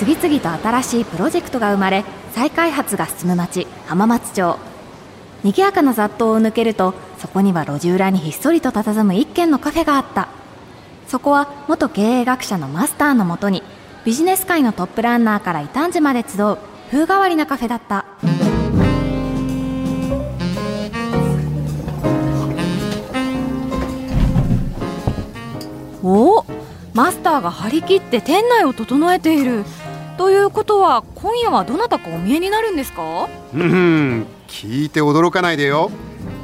次々と新しいプロジェクトが生まれ再開発が進む町浜松町。賑やかな雑踏を抜けるとそこには路地裏にひっそりと佇む一軒のカフェがあった。そこは元経営学者のマスターのもとにビジネス界のトップランナーから異端児まで集う風変わりなカフェだった。おおマスターが張り切って店内を整えている。ということは今夜はどなたかお見えになるんですか？うん聞いて驚かないでよ。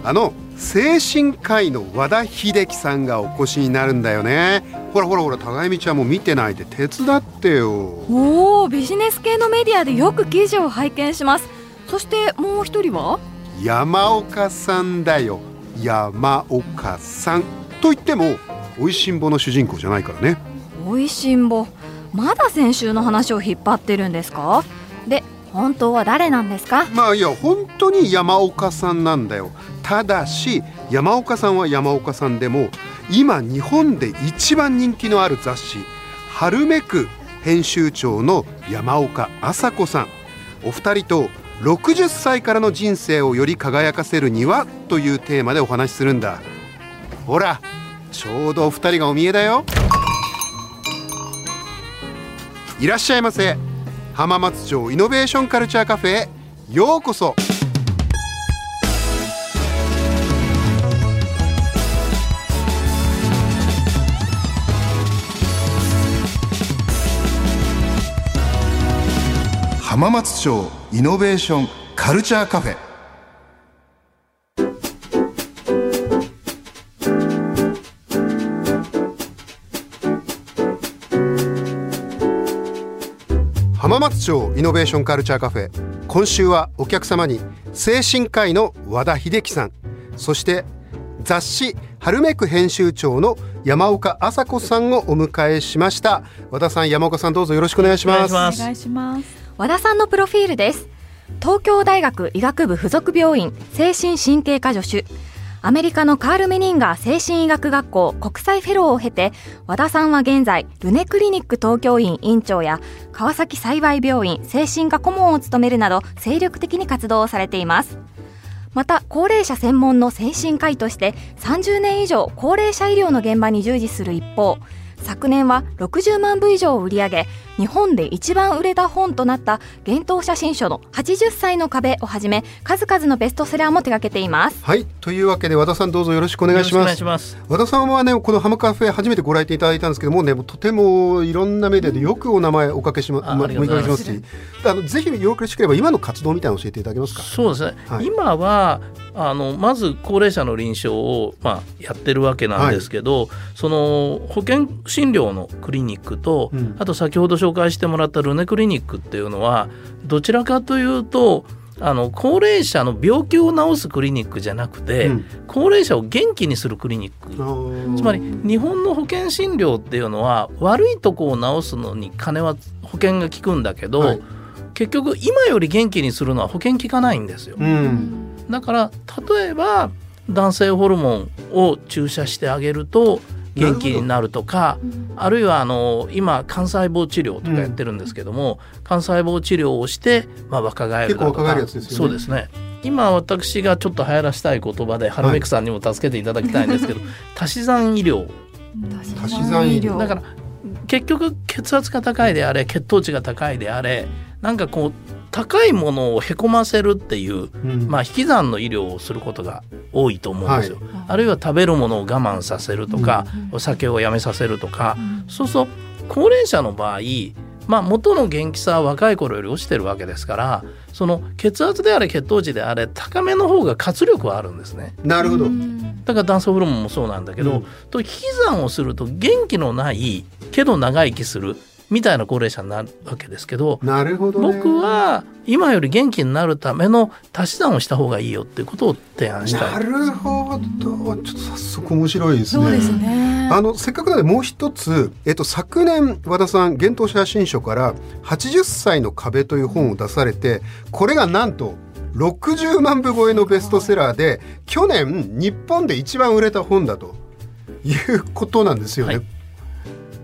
あの精神科医の和田秀樹さんがお越しになるんだよね。ほらほらほら互い道はもう見てないで手伝ってよ。おおビジネス系のメディアでよく記事を拝見します。そしてもう一人は？山岡さんだよ。山岡さん。と言ってもおいしんぼの主人公じゃないからね。おいしんぼまだ先週の話を引っ張ってるんですか？で本当は誰なんですか？まあいや本当に山岡さんなんだよ。ただし山岡さんは山岡さんでも今日本で一番人気のある雑誌「春めく」編集長の山岡麻子さん。お二人と60歳からの人生をより輝かせるには？というテーマでお話しするんだ。ほらちょうどお二人がお見えだよ。いらっしゃいませ。浜松町イノベーションカルチャーカフェへ。ようこそ。浜松町イノベーションカルチャーカフェ。浜松町イノベーションカルチャーカフェ今週はお客様に精神科医の和田秀樹さん。そして雑誌春めく編集長の山岡麻子さんをお迎えしました。和田さん山岡さんどうぞよろしくお願いします。お願いします。和田さんのプロフィールです。東京大学医学部附属病院精神神経科助手アメリカのカール・メニンガー精神医学学校国際フェローを経て和田さんは現在ルネクリニック東京院院長や川崎幸病院精神科顧問を務めるなど精力的に活動をされています。また高齢者専門の精神科医として30年以上高齢者医療の現場に従事する一方昨年は60万部以上を売り上げ日本で一番売れた本となった幻冬写真書の80歳の壁をはじめ数々のベストセラーも手掛けています。はい。というわけで和田さんどうぞよろしくお願いします。和田さんはねこのハムカフェ初めてご来店いただいたんですけどもねとてもいろんなメディアでよくお名前おかけしま、うん、お見かけします。しあのぜひよろしければ今の活動みたいなの教えていただけますか？そうですね、はい、今はあのまず高齢者の臨床を、まあ、やってるわけなんですけど、はい、その保険診療のクリニックと、うん、あと先ほど紹介してもらったルネクリニックっていうのはどちらかというとあの高齢者の病気を治すクリニックじゃなくて、うん、高齢者を元気にするクリニック。つまり日本の保険診療っていうのは悪いとこを治すのに金は保険が効くんだけど、はい、結局今より元気にするのは保険効かないんですよ。うん。だから例えば男性ホルモンを注射してあげると元気になるとかあるいはあの今幹細胞治療とかやってるんですけども、うん、幹細胞治療をして、まあ、若返るとか、ね、そうですね。今私がちょっと流行らしたい言葉で春めくさんにも助けていただきたいんですけど、はい、足し算医療。足し算医療。だから結局血圧が高いであれ血糖値が高いであれなんかこう高いものをへこませるっていう、うん、まあ、引き算の医療をすることが多いと思うんですよ。はい、あるいは食べるものを我慢させるとか、うん、お酒をやめさせるとか、うん、そうすると高齢者の場合まあ、元の元気さは若い頃より落ちてるわけですからその血圧であれ血糖値であれ高めの方が活力はあるんですね。なるほど。だから男性ホルモンもそうなんだけど、と引き算をすると元気のないけど長生きするみたいな高齢者になるわけですけどなるほど、ね、僕は今より元気になるための足し算をした方がいいよっていうことを提案したい。なるほどちょっと早速面白いですね。そうですねあのせっかくなのでもう一つ、えっと、昨年和田さん幻冬写真書から「80歳の壁」という本を出されてこれがなんと60万部超えのベストセラーで去年日本で一番売れた本だということなんですよね。はい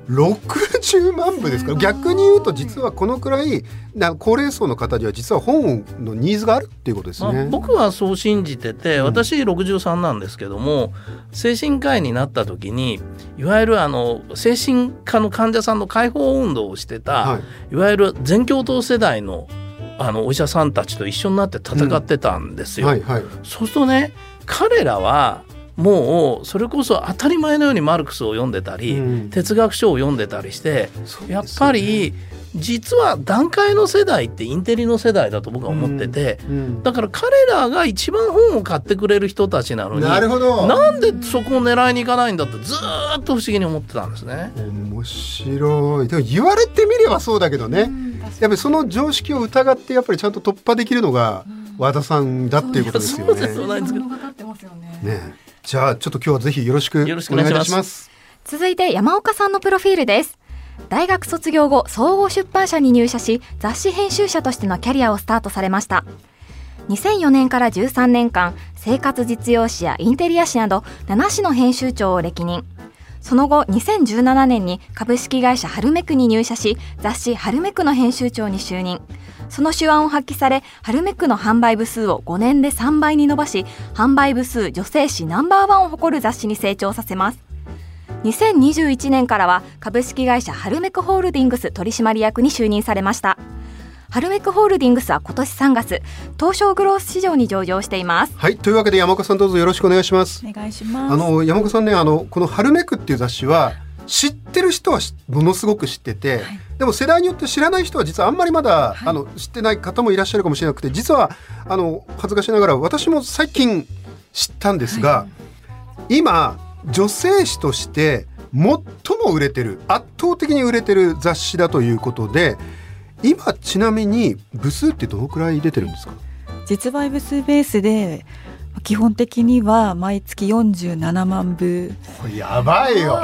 60 160万部ですか？ら逆に言うと実はこのくらいな高齢層の方には実は本のニーズがあるっていうことですね、まあ、僕はそう信じてて私63なんですけども、うん、精神科医になった時にいわゆるあの精神科の患者さんの解放運動をしてた、はい、いわゆる全教頭世代のあのお医者さんたちと一緒になって戦ってたんですよ。うんはいはい、そうするとね彼らはもうそれこそ当たり前のようにマルクスを読んでたり、うん、哲学書を読んでたりして、ね、やっぱり実は段階の世代ってインテリの世代だと僕は思ってて、うん。うん、だから彼らが一番本を買ってくれる人たちなのになるほど。なんでそこを狙いに行かないんだってずっと不思議に思ってたんですね。面白い。でも言われてみればそうだけどね、やっぱりその常識を疑ってやっぱりちゃんと突破できるのが和田さんだっていうことですよね。そうですねじゃあちょっと今日はぜひよろしくお願いいたします。続いて山岡さんのプロフィールです。大学卒業後総合出版社に入社し雑誌編集者としてのキャリアをスタートされました。2004年から13年間生活実用誌やインテリア誌など7誌の編集長を歴任その後2017年に株式会社ハルメクに入社し雑誌ハルメクの編集長に就任その手腕を発揮され、ハルメクの販売部数を5年で3倍に伸ばし、販売部数女性誌ナンバーワンを誇る雑誌に成長させます。2021年からは株式会社ハルメクホールディングス取締役に就任されました。ハルメクホールディングスは今年3月東証グロース市場に上場しています。はいというわけで山岡さんどうぞよろしくお願いします。お願いします。あの山岡さんねあのこのハルメクっていう雑誌は知ってる人はものすごく知ってて、はい、でも世代によって知らない人は実はあんまりまだ、はい、あの知ってない方もいらっしゃるかもしれなくて実はあの恥ずかしながら私も最近知ったんですが、はい、今女性誌として最も売れてる圧倒的に売れてる雑誌だということで今ちなみに部数ってどのくらい出てるんですか？実売部数ベースで基本的には毎月47万部。やばいよ。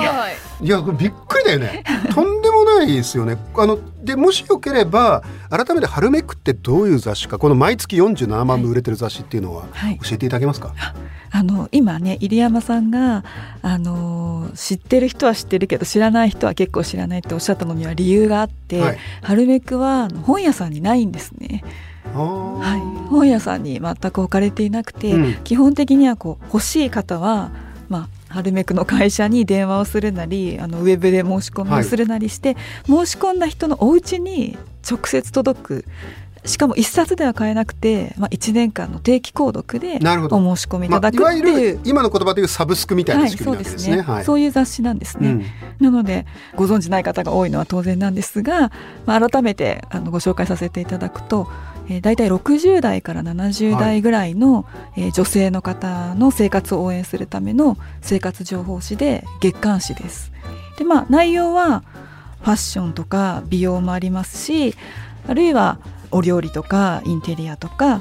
い。やびっくりだよね。とんでもないですよね。あのでもしよければ改めて「春めく」ってどういう雑誌か。この毎月47万部売れてる雑誌っていうのは教えていただけますか、はいはい、あの今ね入山さんがあの知ってる人は知ってるけど知らない人は結構知らないっておっしゃったのには理由があって、はい、春めくは本屋さんにないんですね。はい、本屋さんに全く置かれていなくて、うん、基本的にはこう欲しい方は、まあ、ハルメクの会社に電話をするなりあのウェブで申し込みをするなりして、はい、申し込んだ人のお家に直接届く。しかも一冊では買えなくて、まあ、1年間の定期購読でお申し込みいただくっていう、まあ、いわゆる今の言葉でいうサブスクみたいな仕組みなんですね、はい、そうですね、はい、そういう雑誌なんですね、うん、なのでご存じない方が多いのは当然なんですが、まあ、改めてあのご紹介させていただくとえー、大体60代から70代ぐらいの、はい、えー、女性の方の生活を応援するための生活情報誌で月刊誌です。でまあ内容はファッションとか美容もありますしあるいはお料理とかインテリアとか、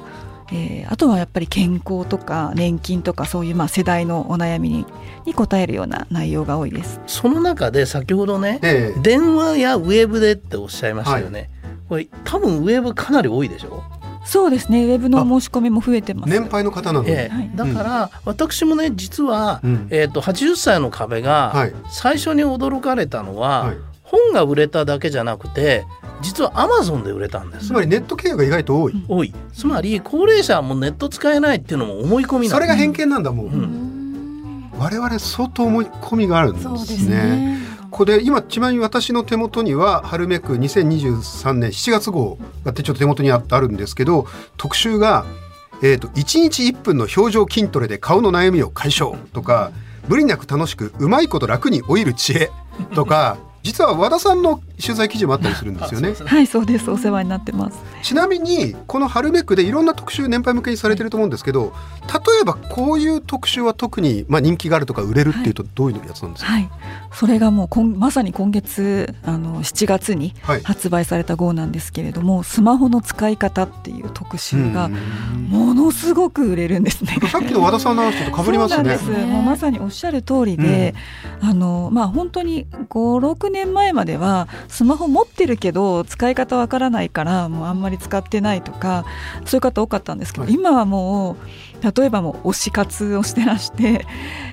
えー、あとはやっぱり健康とか年金とかそういうまあ世代のお悩みにに答えるような内容が多いです。その中で先ほどね、ええ、電話やウェブでっておっしゃいましたよね、はいこれ多分ウェブかなり多いでしょ？そうですね。ウェブの申し込みも増えてます。年配の方なので、えー、だから、私もね実は、うん、えーと、80歳の壁が最初に驚かれたのは、はい、本が売れただけじゃなくて実はアマゾンで売れたんです。つまりネット経由が意外と多い、多い。つまり高齢者はもうネット使えないっていうのも思い込みそれが偏見なんだもん、うん、我々相当思い込みがあるんですねこれ今ちなみに私の手元には春めく2023年7月号がちょっと手元にあるんですけど特集が、えーと「1日1分の表情筋トレで顔の悩みを解消」とか「無理なく楽しくうまいこと楽に老いる知恵」とか実は和田さんの取材記事もあったりするんですよね。はいそうです。お世話になってます。ちなみにこの春めくでいろんな特集年配向けにされてると思うんですけど例えばこういう特集は特にまあ人気があるとか売れるっていうとどういうやつなんですか、はい、それがもうこんまさに今月あの7月に発売された号なんですけれども、はい、スマホの使い方っていう特集がものすごく売れるんですね。さっきの和田さんの話と被りますね。もうまさにおっしゃる通りで、うん、あのまあ本当に5、6年前まではスマホ持ってるけど使い方わからないからもうあんまり使ってないとかそういう方多かったんですけど、はい、今はもう例えばもう推し活をしてらして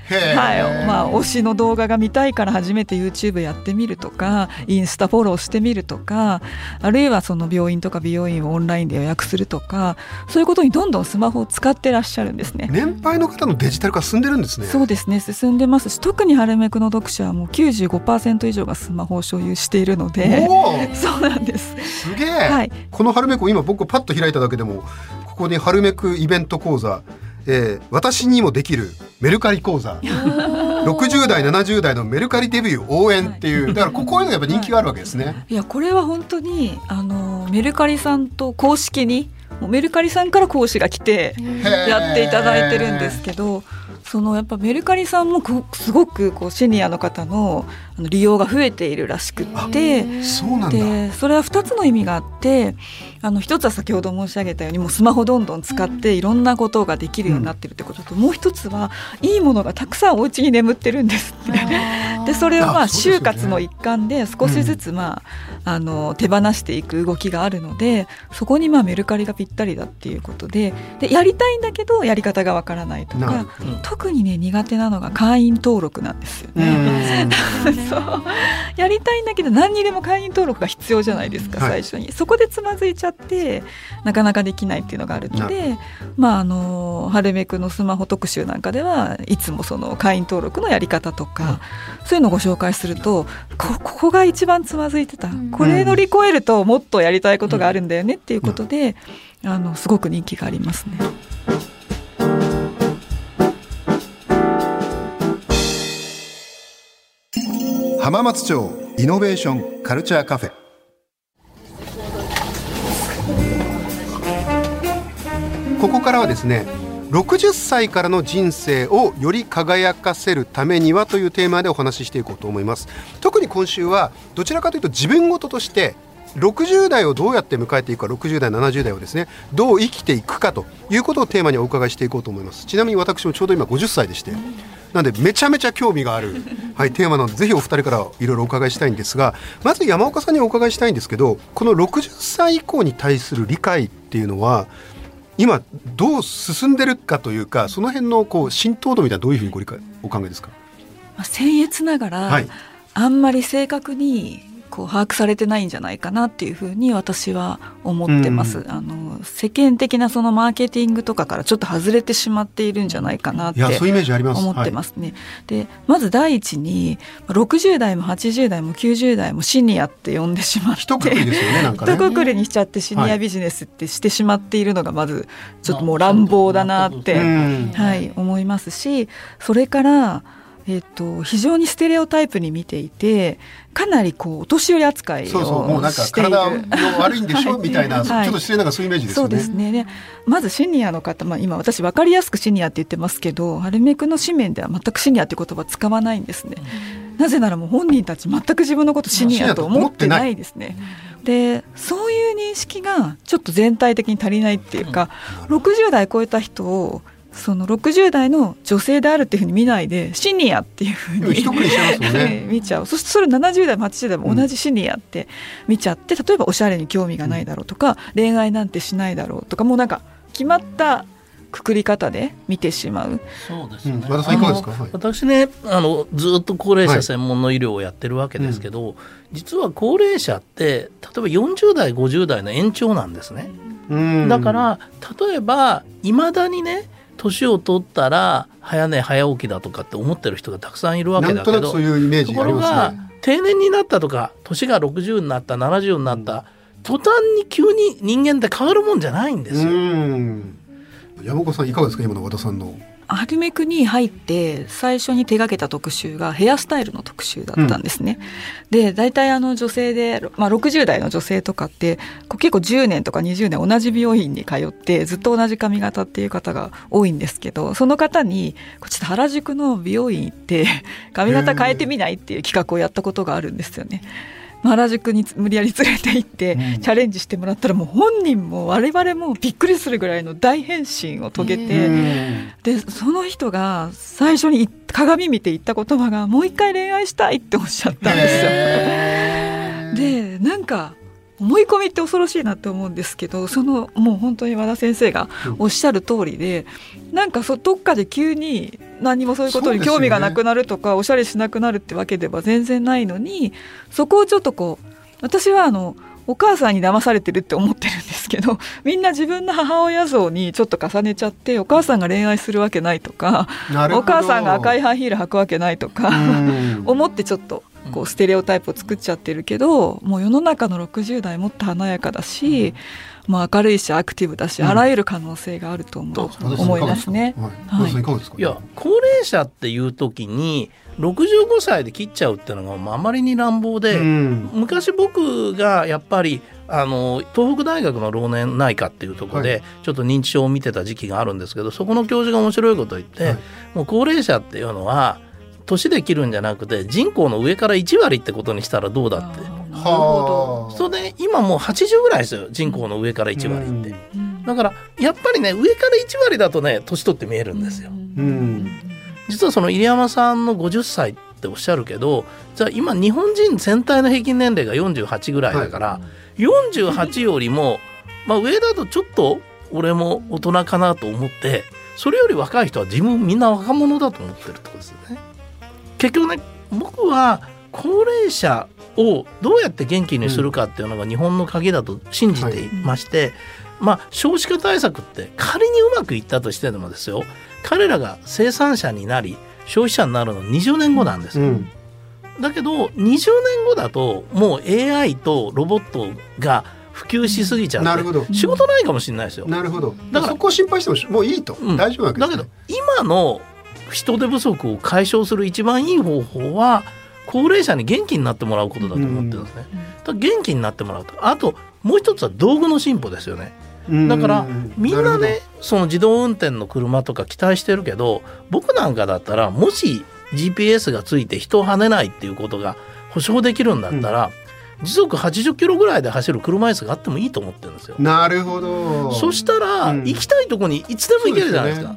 はいまあ、推しの動画が見たいから初めて YouTube やってみるとかインスタフォローしてみるとかあるいはその病院とか美容院をオンラインで予約するとかそういうことにどんどんスマホを使ってらっしゃるんですね。年配の方のデジタル化進んでるんですね。そうですね進んでますし特にハルメクの読者はもう95%以上がスマホを所有しているので。そうなんです。すげえ、はい、このハルメク今僕パッと開いただけでもここにハルメクイベント講座えー、私にもできるメルカリ講座。60代70代のメルカリデビュー応援っていうだからここういうのやっぱ人気があるわけですね。い。やこれは本当にあのメルカリさんと公式にメルカリさんから講師が来てやっていただいてるんですけどそのやっぱメルカリさんもすごくこうシニアの方の利用が増えているらしくってそうなんでそれは2つの意味があってあの一つは先ほど申し上げたようにもうスマホどんどん使っていろんなことができるようになってるってことと、うん、もう一つはいいものがたくさんお家に眠ってるんですでそれをまあ就活の一環で少しずつまあ、あの手放していく動きがあるのでそこにまあメルカリがぴったりだっていうことででやりたいんだけどやり方がわからないとか、特にね苦手なのが会員登録なんですよね。そう。やりたいんだけど何にでも会員登録が必要じゃないですか、最初に、そこでつまずいちゃってなかなかできないっていうのがあるのでまああのハルメクのスマホ特集なんかではいつもその会員登録のやり方とか、うん、そういうのをご紹介するとここが一番つまずいてた、うん、これ乗り越えるともっとやりたいことがあるんだよねっていうことで、うん、あのすごく人気がありますね。浜松町イノベーションカルチャーカフェ。ここからはですね60歳からの人生をより輝かせるためにはというテーマでお話ししていこうと思います。特に今週はどちらかというと自分事として60代をどうやって迎えていくか60代70代をですねどう生きていくかということをテーマにお伺いしていこうと思います。ちなみに私もちょうど今50歳でしてなんでめちゃめちゃ興味がある、はい、テーマなのでぜひお二人からいろいろお伺いしたいんですがまず山岡さんにお伺いしたいんですけどこの60歳以降に対する理解っていうのは今どう進んでるかというかその辺のこう浸透度みたいなどういうふうにご理解お考えですか、まあ、僭越ながら、はい、あんまり正確にこう把握されてないんじゃないかなっていうふうに私は思ってます、うん、あの世間的なそのマーケティングとかからちょっと外れてしまっているんじゃないかなって思ってますね。でまず第一に60代も80代も90代もシニアって呼んでしまって一括りですよねなんかね。括りにしちゃってシニアビジネスってしてしまっているのがまずちょっともう乱暴だなって、はい、思いますしそれからえっと、非常にステレオタイプに見ていてかなりこうお年寄り扱いをそうそうもうなんか体悪いんでしょ？みたいな、はい、ちょっと失礼ながそういうイメージですよね。そうですね。まずシニアの方、まあ、今私分かりやすくシニアって言ってますけどハルメクの紙面では全くシニアって言葉使わないんですね。なぜならもう本人たち全く自分のことシニアと思ってないですね。でそういう認識がちょっと全体的に足りないっていうか、うん、60代超えた人をその60代の女性であるっていうふうに見ないでシニアっていうふうに見ちゃう。そしてそれ70代も80代も同じシニアって見ちゃって、例えばおしゃれに興味がないだろうとか、恋愛なんてしないだろうとかもうなんか決まったくくり方で見てしまう。そうですね。和田さんいかがですか？私ね、あのずっと高齢者専門の医療をやってるわけですけど、はいうん、実は高齢者って例えば40代50代の延長なんですね。だから例えばいまだにね年を取ったら早寝早起きだとかって思ってる人がたくさんいるわけだけどそういうイメージところが定年になったとか年が60になった70になった、途端に急に人間って変わるもんじゃないんですよ。山岡さんいかがですか？今の和田さんのアルメクに入って最初に手がけた特集がヘアスタイルの特集だったんですね。うん、で大体あの女性で、まあ、60代の女性とかって結構10年とか20年同じ美容院に通ってずっと同じ髪型っていう方が多いんですけどその方にこっち原宿の美容院行って髪型変えてみないっていう企画をやったことがあるんですよね。原宿に無理やり連れて行って、チャレンジしてもらったらもう本人も我々もびっくりするぐらいの大変身を遂げて、でその人が最初に鏡見て言った言葉が「もう一回恋愛したい」っておっしゃったんですよ。でなんか思い込みって恐ろしいなって思うんですけどそのもう本当に和田先生がおっしゃる通りで、うん、なんかそどっかで急に何もそういうことに興味がなくなるとか、ね、おしゃれしなくなるってわけでは全然ないのにそこをちょっとこう私はあのお母さんに騙されてるって思ってるんですけどみんな自分の母親像にちょっと重ねちゃってお母さんが恋愛するわけないとかお母さんが赤いハイヒール履くわけないとか 思ってちょっとこうステレオタイプを作っちゃってるけどもう世の中の60代もっと華やかだし、うん、もう明るいしアクティブだし、うん、あらゆる可能性があると思う、思いますね。はい、い。や高齢者っていう時に65歳で切っちゃうっていうのがあまりに乱暴で、うん、昔僕がやっぱりあの東北大学の老年内科っていうところで、ちょっと認知症を見てた時期があるんですけどそこの教授が面白いことを言って、はい、もう高齢者っていうのは年で切るんじゃなくて人口の上から1割ってことにしたらどうだって。はあ、それで今もう80ぐらいですよ人口の上から1割って、うん、だからやっぱりね上から1割だとね年取って見えるんですよ。うん。実はその入山さんの50歳っておっしゃるけどじゃあ今日本人全体の平均年齢が48ぐらいだから、はい、48よりも、まあ、上だとちょっと俺も大人かなと思ってそれより若い人は自分みんな若者だと思ってるってことですよね。結局ね僕は高齢者をどうやって元気にするかっていうのが日本の鍵だと信じていまして、はい、まあ少子化対策って仮にうまくいったとしてもですよ彼らが生産者になり消費者になるの20年後なんですよ。うん、だけど20年後だともう AI とロボットが普及しすぎちゃって仕事ないかもしれないですよ。なるほど。だからそこを心配してももういいと、うん、大丈夫だけど今の人手不足を解消する一番いい方法は高齢者に元気になってもらうことだと思ってるんですね。うん、元気になってもらうと。あともう一つは道具の進歩ですよね。だからみんなねその自動運転の車とか期待してるけど僕なんかだったらもし GPS がついて人をはねないっていうことが保証できるんだったら、うん、時速80キロぐらいで走る車椅子があってもいいと思ってるんですよ。なるほど。そしたら、うん、行きたいとこにいつでも行けるじゃないですか。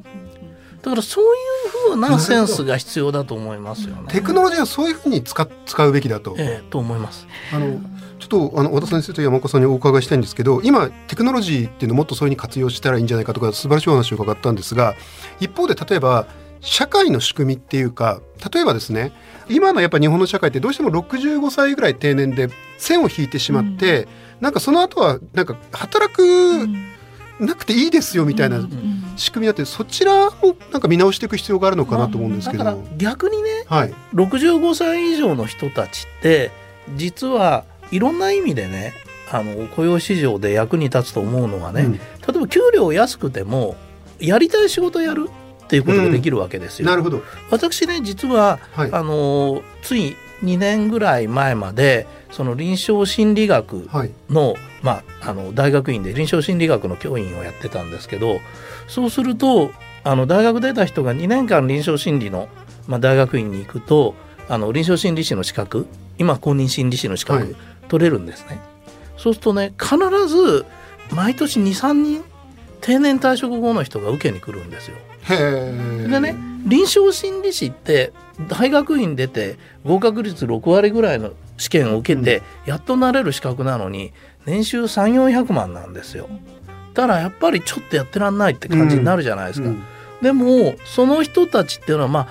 だからそういうふうなセンスが必要だと思いますよね。テクノロジーはそういうふうに使使うべきだと。ええと思います。あのちょっとあの和田先生と山岡さんにお伺いしたいんですけど今テクノロジーっていうのをもっとそういうふうに活用したらいいんじゃないかとか素晴らしいお話を伺ったんですが一方で例えば社会の仕組みっていうか例えばですね今のやっぱ日本の社会ってどうしても65歳ぐらい定年で線を引いてしまって、うん、なんかその後はなんか働く、なくていいですよみたいな仕組みだってそちらをなんか見直していく必要があるのかなと思うんですけど、まあ、逆にね、はい、65歳以上の人たちって実はいろんな意味でねあの雇用市場で役に立つと思うのはね、うん、例えば給料安くてもやりたい仕事やるっていうことができるわけですよ。うん、なるほど。私ね実は、はい、あのつい2年ぐらい前までその臨床心理学のはい、まあ、あの大学院で臨床心理学の教員をやってたんですけどそうするとあの大学出た人が2年間臨床心理の、まあ、大学院に行くとあの臨床心理士の資格今公認心理師の資格取れるんですね。はい、そうするとね必ず毎年23人定年退職後の人が受けに来るんですよ。でね臨床心理士って大学院出て合格率6割ぐらいの試験を受けてやっとなれる資格なのに年収3400万なんですよ。ただやっぱりちょっとやってらんないって感じになるじゃないですか。うん。うん、でもその人たちっていうのはまあ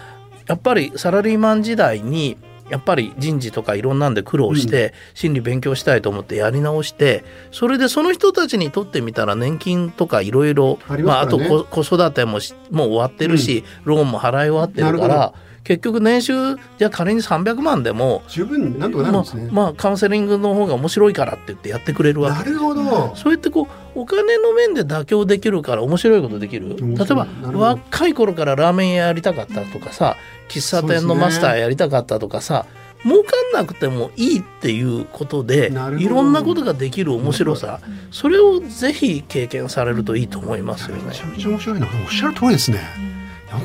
やっぱりサラリーマン時代にやっぱり人事とかいろんなんで苦労して、心理勉強したいと思ってやり直してそれでその人たちにとってみたら年金とかいろいろあと子育てももう終わってるし、ローンも払い終わってるから結局年収じゃあ仮に300万でも十分なんとかなるんですね、まあ、まあカウンセリングの方が面白いからって言ってやってくれるわけ。なるほど。そうやってこうお金の面で妥協できるから面白いことできる。例えば若い頃からラーメン屋やりたかったとかさ喫茶店のマスターやりたかったとかさ、儲かんなくてもいいっていうことでいろんなことができる面白さ。それをぜひ経験されるといいと思いますよね。めちゃめちゃ面白いな。おっしゃる通りですね。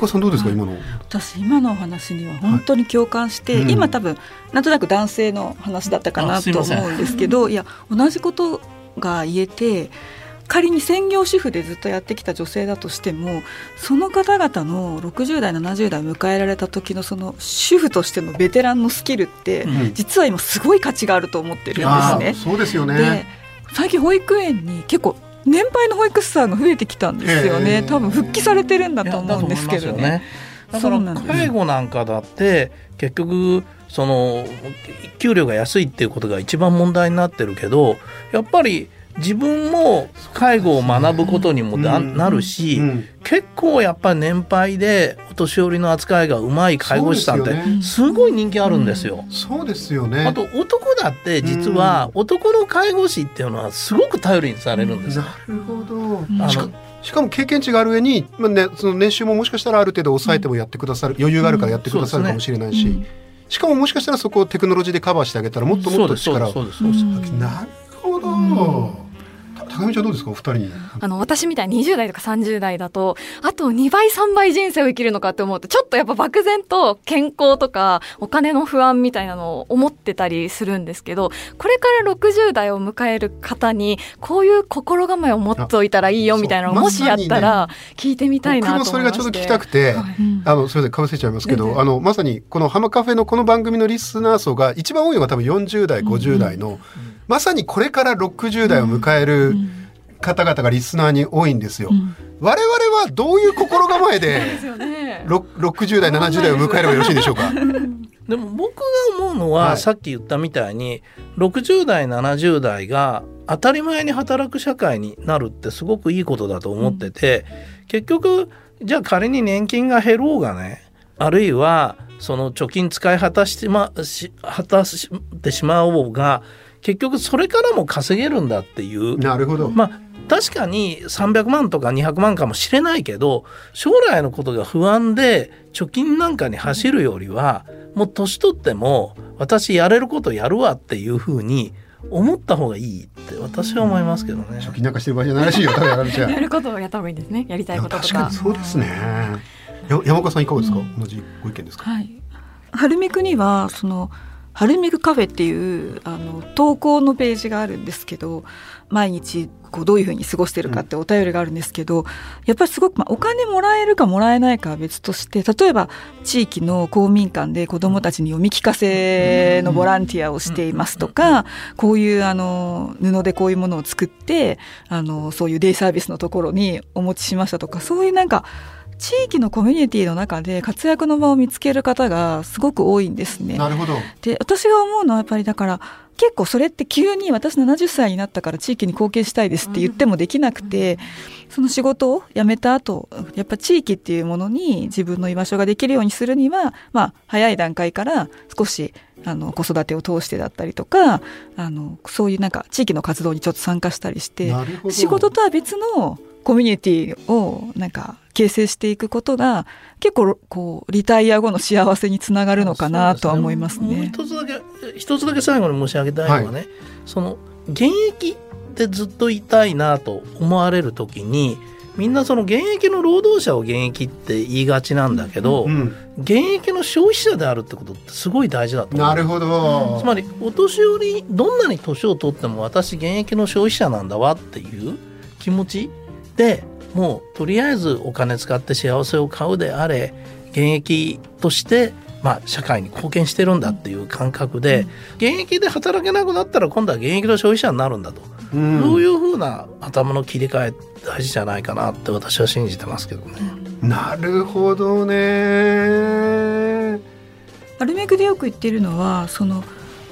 山川さんどうですか、今の？私今のお話には本当に共感して、はい。うん、今多分なんとなく男性の話だったかなと思うんですけどいや同じことが言えて仮に専業主婦でずっとやってきた女性だとしてもその方々の60代70代迎えられた時のその主婦としてのベテランのスキルって、うん、実は今すごい価値があると思ってるんですね。そうですよね。最近保育園に結構年配の保育士さんが増えてきたんですよね。多分復帰されてるんだと思うんですけどね。だから介護なんかだって結局その給料が安いっていうことが一番問題になってるけどやっぱり自分も介護を学ぶことにもな,、るし、結構やっぱり年配でお年寄りの扱いがうまい介護士さんってすごい人気あるんですよ。そうですよね。あと男だって実は男の介護士っていうのはすごく頼りにされるんですなるほど。あのしかも経験値がある上に、まあね、その年収ももしかしたらある程度抑えてもやってくださる、余裕があるからやってくださるかもしれないし、しかももしかしたらそこをテクノロジーでカバーしてあげたらもっともっと力を。なるほど。高見ちゃんどうですかお二人。にあの私みたいに20代とか30代だとあと2倍3倍人生を生きるのかって思うとちょっとやっぱ漠然と健康とかお金の不安みたいなのを思ってたりするんですけどこれから60代を迎える方にこういう心構えを持っておいたらいいよみたいなのもしやったら聞いてみたいなと思いまして、僕もそれがちょっと聞きたくて、はい、あのそれでかぶせちゃいますけど、あのまさにこの浜カフェのこの番組のリスナー層が一番多いのが多分40代50代の、まさにこれから60代を迎える、うん方々がリスナーに多いんですよ。うん、我々はどういう心構えでね、60代70代を迎えればよろしいでしょうか？でも僕が思うのは、はい、さっき言ったみたいに60代70代が当たり前に働く社会になるってすごくいいことだと思ってて、うん、結局じゃあ仮に年金が減ろうがねあるいはその貯金使い果たしてまし果たしてしまおうが結局それからも稼げるんだっていう。なるほど、まあ、確かに300万とか200万かもしれないけど将来のことが不安で貯金なんかに走るよりはもう年取っても私やれることやるわっていうふうに思った方がいいって私は思いますけどね。貯金なんかしてる場合じゃない らしいよ。やることをやった方がいいですね。やりたいこと確かにそうですね。山岡さんいかがですか？うん、同じご意見ですか？はい。春めくにはその春めくカフェっていうあの投稿のページがあるんですけど、毎日こうどういうふうに過ごしてるかってお便りがあるんですけど、うん、やっぱりすごく、まあ、お金もらえるかもらえないかは別として例えば地域の公民館で子どもたちに読み聞かせのボランティアをしていますとか、こういうあの布でこういうものを作ってあのそういうデイサービスのところにお持ちしましたとかそういうなんか地域のコミュニティの中で活躍の場を見つける方がすごく多いんですね。なるほど。で私が思うのはやっぱりだから結構それって急に私70歳になったから地域に貢献したいですって言ってもできなくて、その仕事を辞めた後やっぱ地域っていうものに自分の居場所ができるようにするには、まあ、早い段階から少しあの子育てを通してだったりとかあのそういうなんか地域の活動にちょっと参加したりして仕事とは別のコミュニティをなんか形成していくことが結構こうリタイア後の幸せにつながるのかなとは思いますね。一つだけ一つだけ最後に申し上げたいのはね、はい、その現役ってずっといたいなと思われる時にみんなその現役の労働者を現役って言いがちなんだけど、うん、現役の消費者であるってことってすごい大事だとなるほど。つまりお年寄りどんなに年を取っても私現役の消費者なんだわっていう気持ちでもうとりあえずお金使って幸せを買うであれ現役としてまあ、社会に貢献してるんだっていう感覚で、現役で働けなくなったら今度は現役の消費者になるんだと、うん、そういうふうな頭の切り替え大事じゃないかなって私は信じてますけどね。なるほどね。アルメグでよく言ってるのはその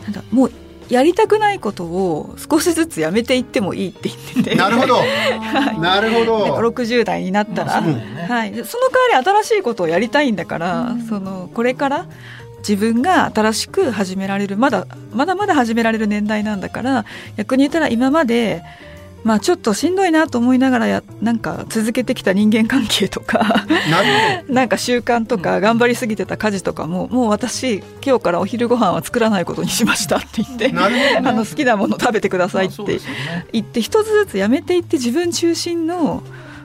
なんだもうやりたくないことを少しずつやめていってもいいって言ってて。なるほど、なるほど。60代になったら、ね、はい、その代わり新しいことをやりたいんだから、うん、そのこれから自分が新しく始められるまだまだまだ始められる年代なんだから逆に言ったら今までまあちょっとしんどいなと思いながらやなんか続けてきた人間関係とかなんか習慣とか頑張りすぎてた家事とかももう私今日からお昼ご飯は作らないことにしましたって言って、ね、あの好きなもの食べてくださいって言って一つずつやめていって自分中心の、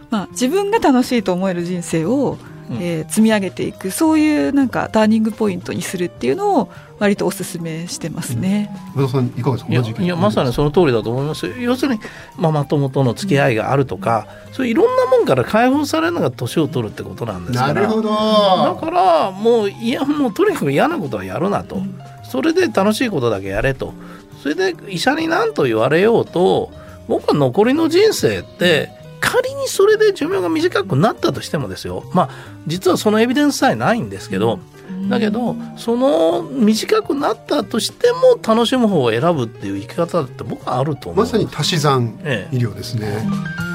まあ、自分が楽しいと思える人生をえー、積み上げていくそういうなんかターニングポイントにするっていうのを割とお勧めしてますね。うん、さんいかがですか？いやまさにその通りだと思います。要するにママ友との付き合いがあるとか、うん、そういういろんなもんから解放されるのが年を取るってことなんですから。なるほど。だからもういやもうとにかく嫌なことはやるなと、それで楽しいことだけやれと。それで医者に何と言われようと僕は残りの人生って仮にそれで寿命が短くなったとしてもですよ。まあ実はそのエビデンスさえないんですけど、だけどその短くなったとしても楽しむ方を選ぶっていう生き方って僕はあると思うまさに足し算医療ですね。ええ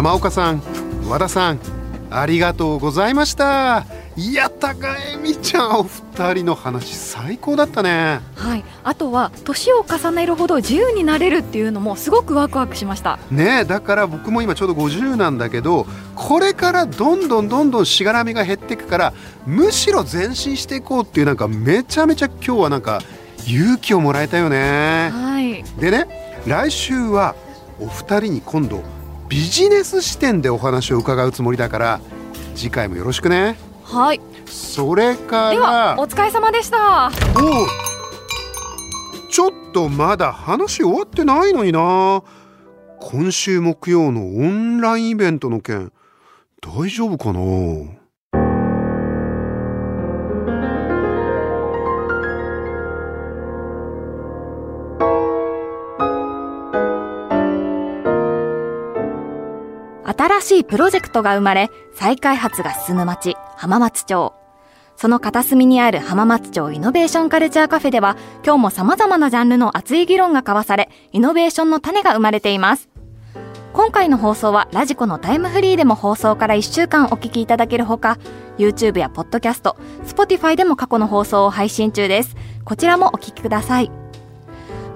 山岡さん和田さんありがとうございました。いや高恵美ちゃんお二人の話最高だったね。はい。あとは年を重ねるほど自由になれるっていうのもすごくワクワクしました。ねだから僕も今ちょうど50なんだけどこれからどんどんどんどんしがらみが減っていくからむしろ前進していこうっていうなんかめちゃめちゃ今日はなんか勇気をもらえたよね。はい。でね来週はお二人に今度ビジネス視点でお話を伺うつもりだから次回もよろしくね。はい。それからではお疲れ様でした。おちょっとまだ話終わってないのにな。今週木曜のオンラインイベントの件大丈夫かな？新しいプロジェクトが生まれ、再開発が進む町、浜松町。その片隅にある浜松町イノベーションカルチャーカフェでは、今日も様々なジャンルの熱い議論が交わされ、イノベーションの種が生まれています。今回の放送はラジコのタイムフリーでも放送から1週間お聞きいただけるほか、YouTube や Podcast、Spotify でも過去の放送を配信中です。こちらもお聞きください。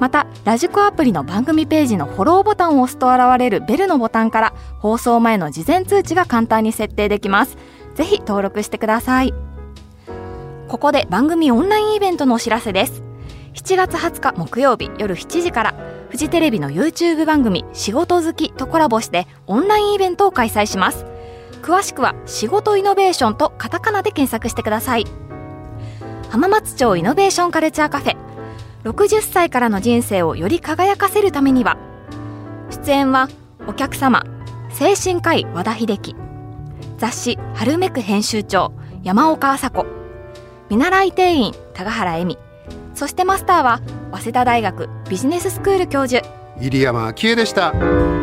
またラジコアプリの番組ページのフォローボタンを押すと現れるベルのボタンから放送前の事前通知が簡単に設定できます。ぜひ登録してください。ここで番組オンラインイベントのお知らせです。7月20日木曜日夜7時からフジテレビの YouTube 番組仕事好きとコラボしてオンラインイベントを開催します。詳しくは仕事イノベーションとカタカナで検索してください。浜松町イノベーションカルチャーカフェ。60歳からの人生をより輝かせるためには出演はお客様精神科医和田秀樹雑誌「春めく」編集長山岡麻子見習い店員高原恵美そしてマスターは早稲田大学ビジネススクール教授入山昭恵でした。